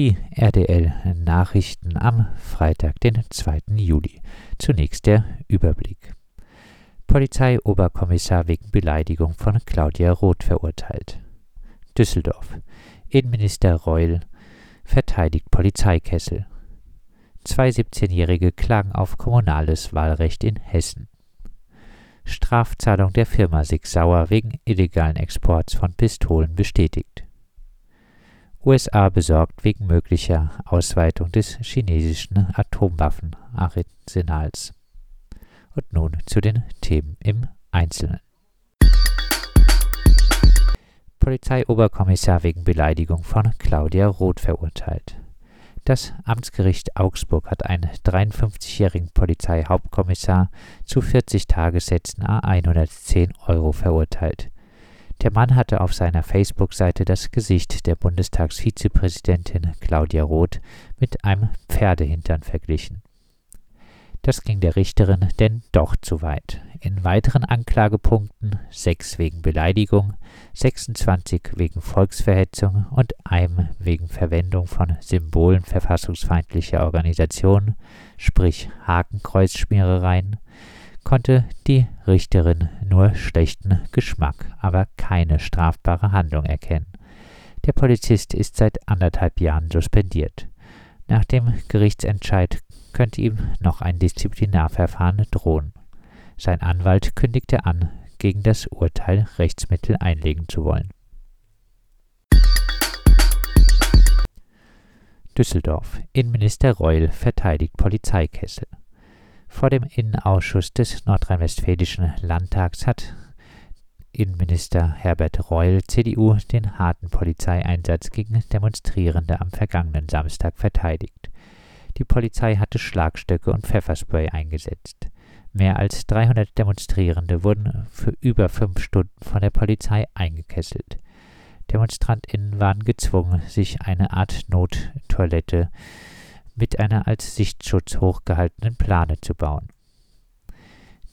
Die RDL Nachrichten am Freitag, den 2. Juli. Zunächst der Überblick. Polizeioberkommissar wegen Beleidigung von Claudia Roth verurteilt. Düsseldorf. Innenminister Reul verteidigt Polizeikessel. Zwei 17-Jährige klagen auf kommunales Wahlrecht in Hessen. Strafzahlung der Firma Sig Sauer wegen illegalen Exports von Pistolen bestätigt. USA besorgt wegen möglicher Ausweitung des chinesischen Atomwaffenarsenals. Und nun zu den Themen im Einzelnen. Polizeioberkommissar wegen Beleidigung von Claudia Roth verurteilt. Das Amtsgericht Augsburg hat einen 53-jährigen Polizeihauptkommissar zu 40 Tagessätzen a 110 Euro verurteilt. Der Mann hatte auf seiner Facebook-Seite das Gesicht der Bundestagsvizepräsidentin Claudia Roth mit einem Pferdehintern verglichen. Das ging der Richterin denn doch zu weit. In weiteren Anklagepunkten 6 wegen Beleidigung, 26 wegen Volksverhetzung und einem wegen Verwendung von Symbolen verfassungsfeindlicher Organisationen, sprich Hakenkreuzschmierereien, konnte die Richterin nur schlechten Geschmack, aber keine strafbare Handlung erkennen. Der Polizist ist seit anderthalb Jahren suspendiert. Nach dem Gerichtsentscheid könnte ihm noch ein Disziplinarverfahren drohen. Sein Anwalt kündigte an, gegen das Urteil Rechtsmittel einlegen zu wollen. Düsseldorf. Innenminister Reul verteidigt Polizeikessel. Vor dem Innenausschuss des nordrhein-westfälischen Landtags hat Innenminister Herbert Reul, CDU, den harten Polizeieinsatz gegen Demonstrierende am vergangenen Samstag verteidigt. Die Polizei hatte Schlagstöcke und Pfefferspray eingesetzt. Mehr als 300 Demonstrierende wurden für über fünf Stunden von der Polizei eingekesselt. DemonstrantInnen waren gezwungen, sich eine Art Nottoilette mit einer als Sichtschutz hochgehaltenen Plane zu bauen.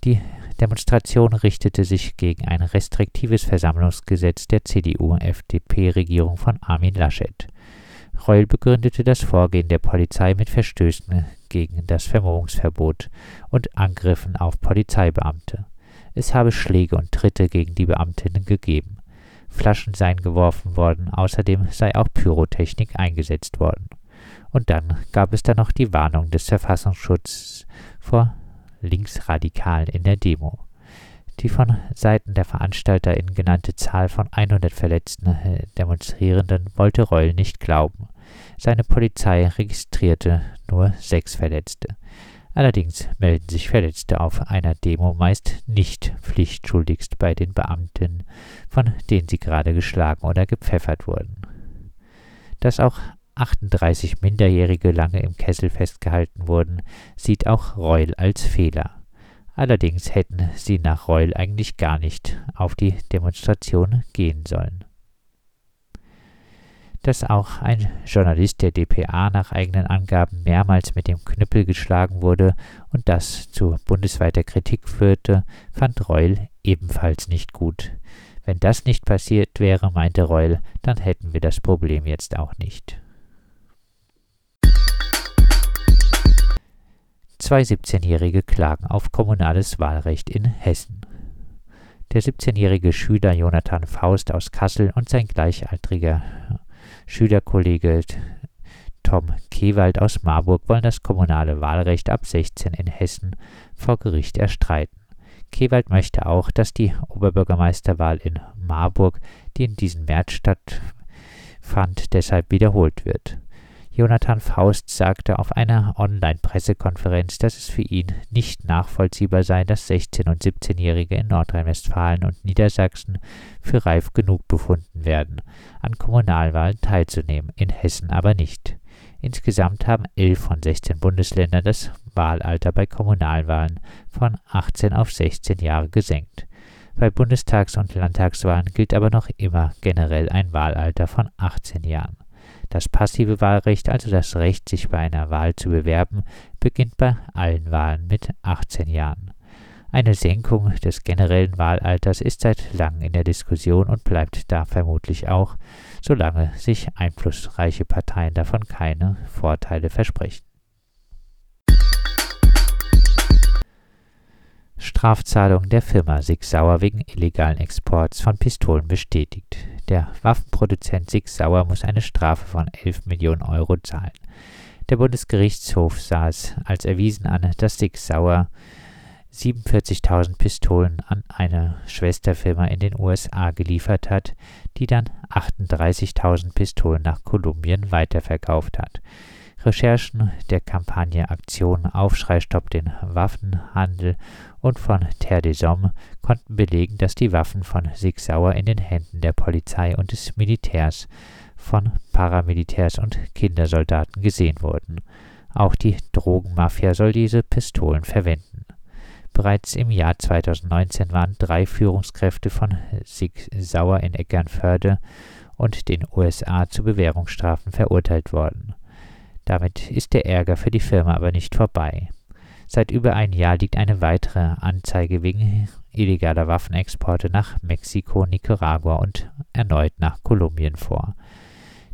Die Demonstration richtete sich gegen ein restriktives Versammlungsgesetz der CDU-FDP-Regierung von Armin Laschet. Reul begründete das Vorgehen der Polizei mit Verstößen gegen das Vermummungsverbot und Angriffen auf Polizeibeamte. Es habe Schläge und Tritte gegen die Beamtinnen gegeben. Flaschen seien geworfen worden, außerdem sei auch Pyrotechnik eingesetzt worden. Und dann gab es da noch die Warnung des Verfassungsschutzes vor Linksradikalen in der Demo. Die von Seiten der VeranstalterInnen genannte Zahl von 100 verletzten äh, Demonstrierenden wollte Reul nicht glauben. Seine Polizei registrierte nur sechs Verletzte. Allerdings melden sich Verletzte auf einer Demo meist nicht pflichtschuldigst bei den Beamten, von denen sie gerade geschlagen oder gepfeffert wurden. Dass auch 38 Minderjährige lange im Kessel festgehalten wurden, sieht auch Reul als Fehler. Allerdings hätten sie nach Reul eigentlich gar nicht auf die Demonstration gehen sollen. Dass auch ein Journalist der dpa nach eigenen Angaben mehrmals mit dem Knüppel geschlagen wurde und das zu bundesweiter Kritik führte, fand Reul ebenfalls nicht gut. Wenn das nicht passiert wäre, meinte Reul, dann hätten wir das Problem jetzt auch nicht. Zwei 17-Jährige klagen auf kommunales Wahlrecht in Hessen. Der 17-jährige Schüler Jonathan Faust aus Kassel und sein gleichaltriger Schülerkollege Tom Kewald aus Marburg wollen das kommunale Wahlrecht ab 16 in Hessen vor Gericht erstreiten. Kewald möchte auch, dass die Oberbürgermeisterwahl in Marburg, die in diesem März stattfand, deshalb wiederholt wird. Jonathan Faust sagte auf einer Online-Pressekonferenz, dass es für ihn nicht nachvollziehbar sei, dass 16- und 17-Jährige in Nordrhein-Westfalen und Niedersachsen für reif genug befunden werden, an Kommunalwahlen teilzunehmen, in Hessen aber nicht. Insgesamt haben 11 von 16 Bundesländern das Wahlalter bei Kommunalwahlen von 18 auf 16 Jahre gesenkt. Bei Bundestags- und Landtagswahlen gilt aber noch immer generell ein Wahlalter von 18 Jahren. Das passive Wahlrecht, also das Recht, sich bei einer Wahl zu bewerben, beginnt bei allen Wahlen mit 18 Jahren. Eine Senkung des generellen Wahlalters ist seit langem in der Diskussion und bleibt da vermutlich auch, solange sich einflussreiche Parteien davon keine Vorteile versprechen. Strafzahlung der Firma Sig Sauer wegen illegalen Exports von Pistolen bestätigt. Der Waffenproduzent Sig Sauer muss eine Strafe von 11 Millionen Euro zahlen. Der Bundesgerichtshof sah es als erwiesen an, dass Sig Sauer 47.000 Pistolen an eine Schwesterfirma in den USA geliefert hat, die dann 38.000 Pistolen nach Kolumbien weiterverkauft hat. Recherchen der Kampagne Aktion Aufschrei stoppt den Waffenhandel und von Terre des Hommes konnten belegen, dass die Waffen von Sig Sauer in den Händen der Polizei und des Militärs, von Paramilitärs und Kindersoldaten gesehen wurden. Auch die Drogenmafia soll diese Pistolen verwenden. Bereits im Jahr 2019 waren drei Führungskräfte von Sig Sauer in Eckernförde und den USA zu Bewährungsstrafen verurteilt worden. Damit ist der Ärger für die Firma aber nicht vorbei. Seit über einem Jahr liegt eine weitere Anzeige wegen illegaler Waffenexporte nach Mexiko, Nicaragua und erneut nach Kolumbien vor.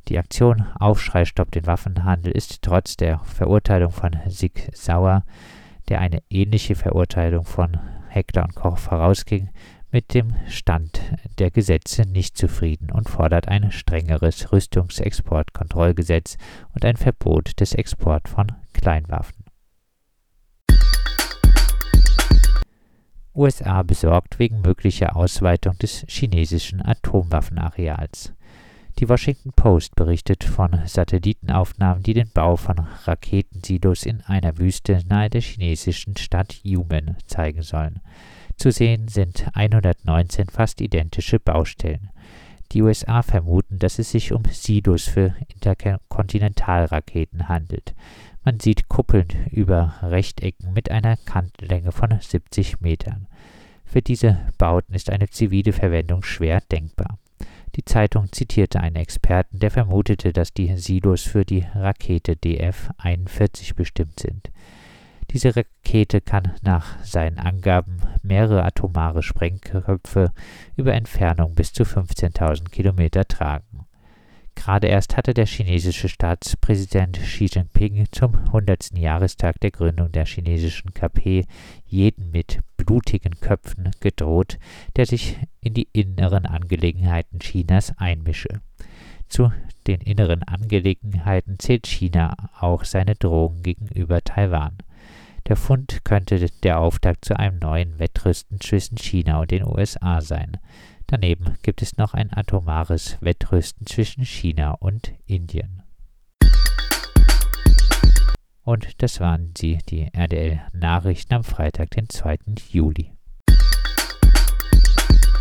Die Aktion Aufschrei stoppt den Waffenhandel ist trotz der Verurteilung von Sig Sauer, der eine ähnliche Verurteilung von Hector und Koch vorausging, mit dem Stand der Gesetze nicht zufrieden und fordert ein strengeres Rüstungsexportkontrollgesetz und ein Verbot des Exports von Kleinwaffen. USA besorgt wegen möglicher Ausweitung des chinesischen Atomwaffenareals. Die Washington Post berichtet von Satellitenaufnahmen, die den Bau von Raketensilos in einer Wüste nahe der chinesischen Stadt Yumen zeigen sollen. Zu sehen sind 119 fast identische Baustellen. Die USA vermuten, dass es sich um Silos für Interkontinentalraketen handelt. Man sieht Kuppeln über Rechtecken mit einer Kantlänge von 70 Metern. Für diese Bauten ist eine zivile Verwendung schwer denkbar. Die Zeitung zitierte einen Experten, der vermutete, dass die Silos für die Rakete DF-41 bestimmt sind. Diese Rakete kann nach seinen Angaben mehrere atomare Sprengköpfe über Entfernung bis zu 15.000 Kilometer tragen. Gerade erst hatte der chinesische Staatspräsident Xi Jinping zum 100. Jahrestag der Gründung der chinesischen KP jeden mit blutigen Köpfen gedroht, der sich in die inneren Angelegenheiten Chinas einmische. Zu den inneren Angelegenheiten zählt China auch seine Drohung gegenüber Taiwan. Der Fund könnte der Auftakt zu einem neuen Wettrüsten zwischen China und den USA sein. Daneben gibt es noch ein atomares Wettrüsten zwischen China und Indien. Und das waren sie, die RDL Nachrichten am Freitag, den 2. Juli.